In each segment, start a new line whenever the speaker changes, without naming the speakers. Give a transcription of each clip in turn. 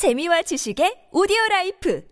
재미와 지식의 오디오 라이프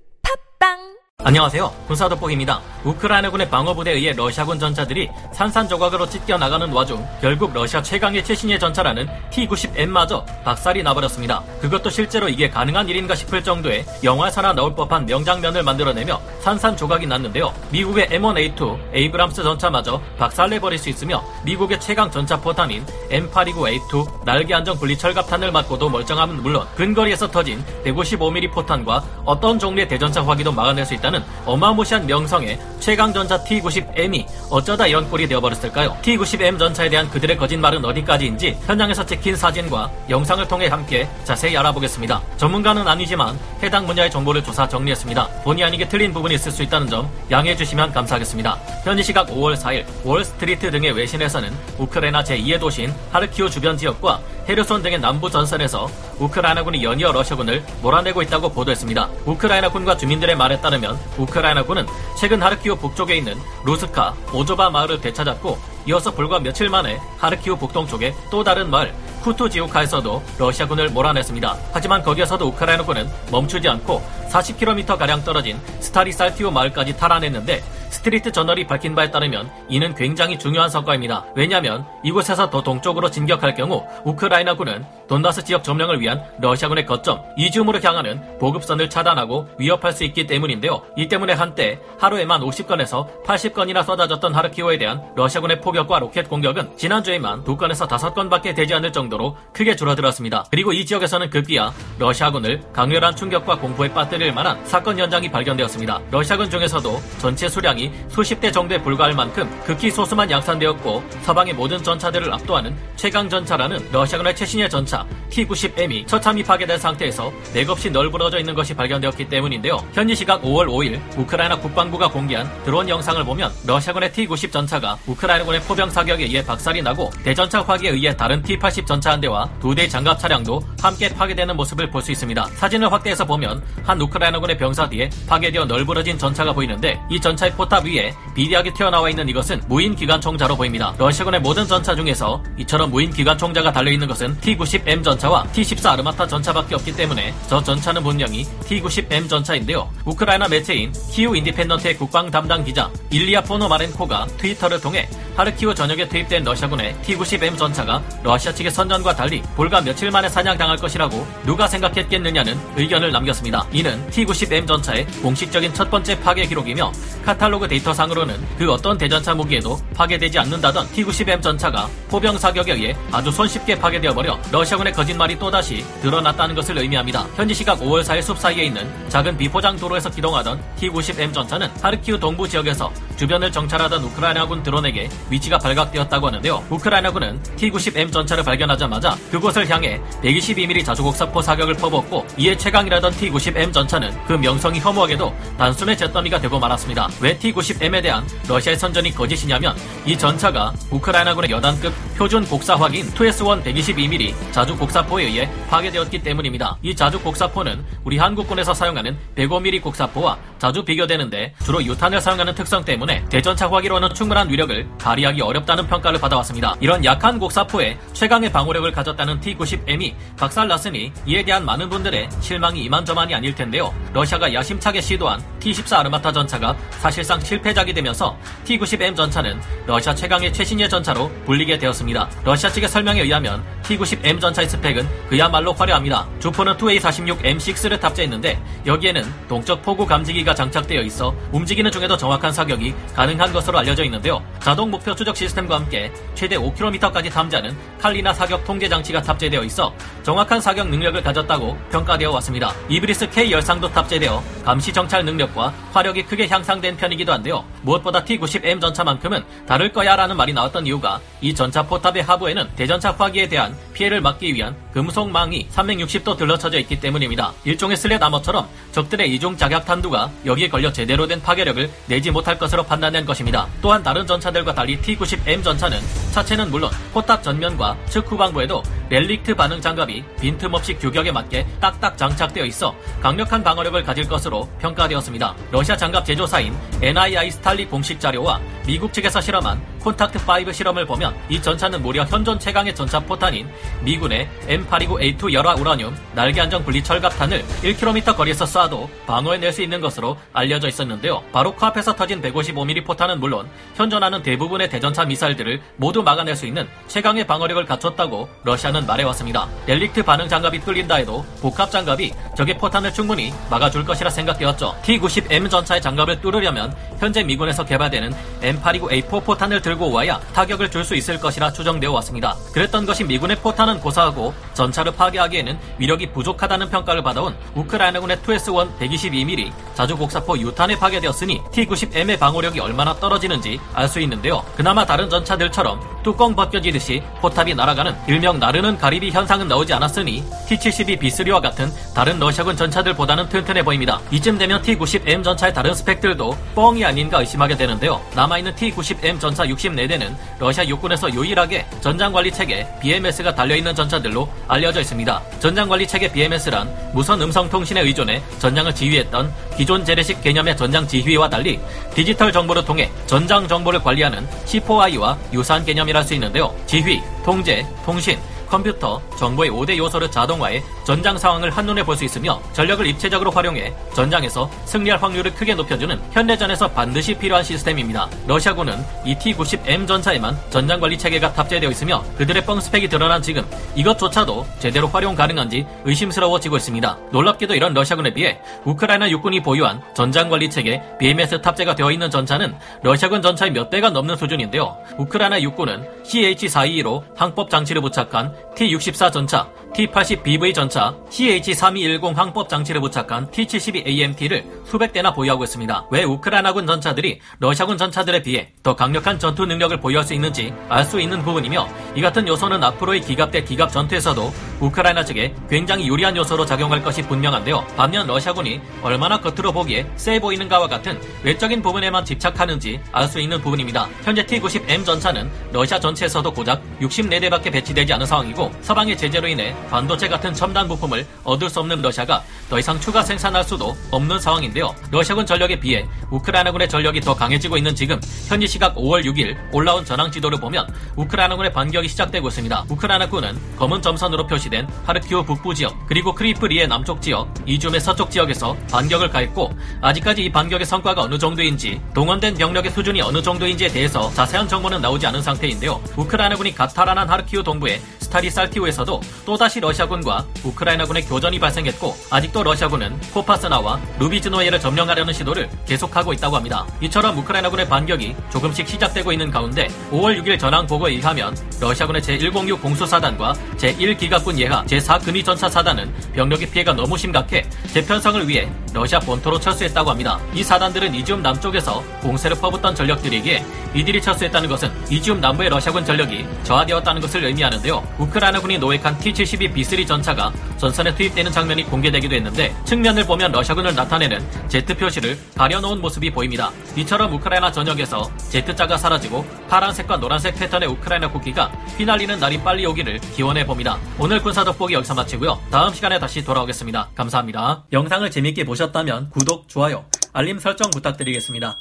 팟빵
안녕하세요. 군사돋보기입니다. 우크라이나군의 방어부대에 의해 러시아군 전차들이 산산조각으로 찢겨나가는 와중 결국 러시아 최강의 최신예 전차라는 T-90M마저 박살이 나버렸습니다. 그것도 실제로 이게 가능한 일인가 싶을 정도의 영화에서나 나올 법한 명장면을 만들어내며 산산조각이 났는데요. 미국의 M1A2 에이브람스 전차마저 박살내버릴 수 있으며 미국의 최강 전차 포탄인 M829A2 날개 안정 분리 철갑탄을 맞고도 멀쩡함은 물론 근거리에서 터진 155mm 포탄과 어떤 종류의 대전차 화기도 막아낼 수 있다 있다는 어마무시한 명성의 최강 전차 T-90M이 어쩌다 이런 꼴이 되어버렸을까요? T-90M 전차에 대한 그들의 거짓말은 어디까지인지 현장에서 찍힌 사진과 영상을 통해 함께 자세히 알아보겠습니다. 전문가는 아니지만 해당 분야의 정보를 조사 정리했습니다. 본의 아니게 틀린 부분이 있을 수 있다는 점 양해해 주시면 감사하겠습니다. 현지 시각 5월 4일 월스트리트 등의 외신에서는 우크라이나 제2의 도시인 하르키우 주변 지역과 헤르손 등의 남부 전선에서 우크라이나군이 연이어 러시아군을 몰아내고 있다고 보도했습니다. 우크라이나군과 주민들의 말에 따르면 우크라이나군은 최근 하르키우 북쪽에 있는 루스카, 오조바 마을을 되찾았고 이어서 불과 며칠 만에 하르키우 북동쪽의 또 다른 마을 쿠투지우카에서도 러시아군을 몰아냈습니다. 하지만 거기에서도 우크라이나군은 멈추지 않고 40km가량 떨어진 스타리살티오 마을까지 탈환했는데 스트리트 저널이 밝힌 바에 따르면 이는 굉장히 중요한 성과입니다. 왜냐하면 이곳에서 더 동쪽으로 진격할 경우 우크라이나군은 돈바스 지역 점령을 위한 러시아군의 거점 이지움으로 향하는 보급선을 차단하고 위협할 수 있기 때문인데요. 이 때문에 한때 하루에만 50건에서 80건이나 쏟아졌던 하르키우에 대한 러시아군의 포격과 로켓 공격은 지난주에만 2건에서 5건밖에 되지 않을 정도로 크게 줄어들었습니다. 그리고 이 지역에서는 급기야 러시아군을 강렬한 충격과 공포에 빠뜨릴 만한 사건 현장이 발견되었습니다. 러시아군 중에서도 전체 수량이 수십 대 정도에 불과할 만큼 극히 소수만 양산되었고 서방의 모든 전차들을 압도하는 최강 전차라는 러시아군의 최신예 전차 전차 T-90M이 처참히 파괴된 상태에서 맥없이 널브러져 있는 것이 발견되었기 때문인데요. 현지 시각 5월 5일 우크라이나 국방부가 공개한 드론 영상을 보면 러시아군의 T-90 전차가 우크라이나군의 포병 사격에 의해 박살이 나고 대전차 화기에 의해 다른 T-80 전차 한 대와 두 대의 장갑 차량도 함께 파괴되는 모습을 볼 수 있습니다. 사진을 확대해서 보면 한 우크라이나군의 병사 뒤에 파괴되어 널브러진 전차가 보이는데 이 전차의 포탑 위에 비리하게 튀어나와 있는 이것은 무인 기관총좌로 보입니다. 러시아군의 모든 전차 중에서 이처럼 무인 기관총자가 달려있는 것은 T-90 T-90M 전차와 T-14 아르마타 전차밖에 없기 때문에 저 전차는 분명히 T-90M 전차인데요. 우크라이나 매체인 키우 인디펜던트의 국방 담당 기자 일리아 포노마렌코가 트위터를 통해 하르키우 전역에 투입된 러시아군의 T-90M 전차가 러시아 측의 선전과 달리 불과 며칠 만에 사냥당할 것이라고 누가 생각했겠느냐는 의견을 남겼습니다. 이는 T-90M 전차의 공식적인 첫 번째 파괴 기록이며 카탈로그 데이터상으로는 그 어떤 대전차 무기에도 파괴되지 않는다던 T-90M 전차가 포병 사격에 의해 아주 손쉽게 파괴되어 버려 러시아군의 거짓말이 또다시 드러났다는 것을 의미합니다. 현지 시각 5월 4일 숲 사이에 있는 작은 비포장 도로에서 기동하던 T-90M 전차는 하르키우 동부 지역에서 주변을 정찰하던 우크라이나군 드론에게 위치가 발각되었다고 하는데요. 우크라이나군은 T-90M 전차를 발견하자마자 그곳을 향해 122mm 자주곡 사포 사격을 퍼붓고 이에 최강이라던 T-90M 전차는 그 명성이 허무하게도 단숨에 잿더미가 되고 말았습니다. 왜 T-90M에 대한 러시아의 선전이 거짓이냐면 이 전차가 우크라이나군의 여단급 표준 곡사화기인 2S1 122mm 자주 곡사포에 의해 파괴되었기 때문입니다. 이 자주 곡사포는 우리 한국군에서 사용하는 105mm 곡사포와 자주 비교되는데 주로 유탄을 사용하는 특성 때문에 대전차 화기로는 충분한 위력을 발휘하기 어렵다는 평가를 받아왔습니다. 이런 약한 곡사포에 최강의 방어력을 가졌다는 T-90M이 박살났으니 이에 대한 많은 분들의 실망이 이만저만이 아닐 텐데요. 러시아가 야심차게 시도한 T-14 아르마타 전차가 사실상 실패작이 되면서 T-90M 전차는 러시아 최강의 최신의 전차로 불리게 되었습니다. 러시아 측의 설명에 의하면 T-90M 전차의 스펙은 그야말로 화려합니다. 주포는 2A46M6를 탑재했는데 여기에는 동적 포구 감지기가 장착되어 있어 움직이는 중에도 정확한 사격이 가능한 것으로 알려져 있는데요. 자동 목표 추적 시스템과 함께 최대 5km까지 탐지하는 칼리나 사격 통제 장치가 탑재되어 있어 정확한 사격 능력을 가졌다고 평가되어 왔습니다. 이브리스 K 열상도 탑재되어 감시 정찰 능력과 화력이 크게 향상된 편이기도 한데요. 무엇보다 T-90M 전차만큼은 다를 거야라는 말이 나왔던 이유가 이 전차 포탑의 하부에는 대전차 화기에 대한 피해를 막기 위한 금속망이 360도 들러쳐져 있기 때문입니다. 일종의 슬랫 아머처럼 적들의 이중 자격 탄두가 여기에 걸려 제대로 된 파괴력을 내지 못할 것으로 판단된 것입니다. 또한 다른 전차들과 달리 T-90M 전차는 차체는 물론 포탑 전면과 측 후방부에도 렐릭트 반응 장갑이 빈틈없이 규격에 맞게 딱딱 장착되어 있어 강력한 방어력을 가질 것으로 평가되었습니다. 러시아 장갑 제조사인 NII 스탈리 공식 자료와 미국 측에서 실험한 콘탁트 5 실험을 보면 이 전차는 무려 현존 최강의 전차 포탄인 미군의 M829A2 열화 우라늄 날개 안정 분리 철갑탄을 1km 거리에서 쏴도 방어해낼 수 있는 것으로 알려져 있었는데요. 바로 코앞에서 터진 155mm 포탄은 물론 현존하는 대부분의 대전차 미사일들을 모두 막아낼 수 있는 최강의 방어력을 갖췄다고 러시아는 말해왔습니다. 렐릭트 반응 장갑이 뚫린다 해도 복합 장갑이 적의 포탄을 충분히 막아줄 것이라 생각되었죠. T-90M 전차의 장갑을 뚫으려면 현재 미군에서 개발되는 M829A4 포탄을 들고 와야 타격을 줄 수 있을 것이라 추정되어 왔습니다. 그랬던 것이 미군의 포탄은 고사하고 전차를 파괴하기에는 위력이 부족하다는 평가를 받아온 우크라이나군의 2S1 122mm 자주곡사포 유탄에 파괴되었으니 T-90M의 방어력이 얼마나 떨어지는지 알 수 있는데요. 그나마 다른 전차들처럼 뚜껑 벗겨지듯이 포탑이 날아가는 일명 나르는 가리비 현상은 나오지 않았으니 T-72 B3와 같은 다른 러시아군 전차들보다는 튼튼해 보입니다. 이쯤 되면 T-90M 전차의 다른 스펙들도 뻥이 아닌가 의심하게 되는데요. 남아있는 T-90M 전차 64대는 러시아 육군에서 유일하게 전장관리 체계 BMS가 달려있는 전차들로 알려져 있습니다. 전장관리 체계 BMS란 무선 음성 통신에 의존해 전장을 지휘했던 기존 재래식 개념의 전장 지휘와 달리 디지털 정보를 통해 전장 정보를 관리하는 C4I와 유사한 개념이 랄수 있는데요. 지휘, 통제, 통신, 컴퓨터, 정보의 5대 요소를 자동화해 전장 상황을 한눈에 볼 수 있으며 전력을 입체적으로 활용해 전장에서 승리할 확률을 크게 높여주는 현대전에서 반드시 필요한 시스템입니다. 러시아군은 이 T-90M 전차에만 전장 관리 체계가 탑재되어 있으며 그들의 뻥 스펙이 드러난 지금 이것조차도 제대로 활용 가능한지 의심스러워지고 있습니다. 놀랍게도 이런 러시아군에 비해 우크라이나 육군이 보유한 전장 관리 체계 BMS 탑재가 되어 있는 전차는 러시아군 전차의 몇 대가 넘는 수준인데요. 우크라이나 육군은 CH-422로 항법 장치를 부착한 T-64 전차, T-80BV 전차, CH-3210 항법 장치를 부착한 T-72AMT를 수백 대나 보유하고 있습니다. 왜 우크라이나군 전차들이 러시아군 전차들에 비해 더 강력한 전투 능력을 보유할 수 있는지 알 수 있는 부분이며 이 같은 요소는 앞으로의 기갑 대 기갑 전투에서도 우크라이나 측에 굉장히 유리한 요소로 작용할 것이 분명한데요. 반면 러시아군이 얼마나 겉으로 보기에 세 보이는가와 같은 외적인 부분에만 집착하는지 알 수 있는 부분입니다. 현재 T-90M 전차는 러시아 전체에서도 고작 64대밖에 배치되지 않은 상황이고 서방의 제재로 인해 반도체 같은 첨단 부품을 얻을 수 없는 러시아가 더 이상 추가 생산할 수도 없는 상황인데요. 러시아군 전력에 비해 우크라이나군의 전력이 더 강해지고 있는 지금 현지 시각 5월 6일 올라온 전황 지도를 보면 우크라이나군의 반격이 시작되고 있습니다. 우크라이나군은 검은 점선으로 표시된 하르키우 북부 지역 그리고 크리프리의 남쪽 지역 이줌의 서쪽 지역에서 반격을 가했고 아직까지 이 반격의 성과가 어느 정도인지 동원된 병력의 수준이 어느 정도인지에 대해서 자세한 정보는 나오지 않은 상태인데요. 우크라이나군이 탈환한 하르키우 동부의 스타리 살티우에서도 또다시 러시아군과 우크라이나군의 교전이 발생했고 아직도 러시아군은 포파스나와 루비즈노예를 점령하려는 시도를 계속하고 있다고 합니다. 이처럼 우크라이나군의 반격이 조금씩 시작되고 있는 가운데 5월 6일 전황 보고에 의하면 러시아군의 제106 공수사단과 제1기갑군 예하 제4근위 전차사단은 병력의 피해가 너무 심각해 재편성을 위해 러시아 본토로 철수했다고 합니다. 이 사단들은 이지움 남쪽에서 공세를 퍼붓던 전력들이기에 이들이 철수했다는 것은 이지움 남부의 러시아군 전력이 저하되었다는 것을 의미하는데요. 우크라이나군이 노획한 T-72 B3 전차가 전선에 투입되는 장면이 공개되기도 했는데 측면을 보면 러시아군을 나타내는 Z 표시를 가려놓은 모습이 보입니다. 이처럼 우크라이나 전역에서 Z자가 사라지고 파란색과 노란색 패턴의 우크라이나 국기가 휘날리는 날이 빨리 오기를 기원해 봅니다. 오늘 군사 돋보기 여기서 마치고요. 다음 시간에 다시 돌아오겠습니다. 감사합니다. 영상을 재밌게 보셨다면 구독, 좋아요, 알림 설정 부탁드리겠습니다.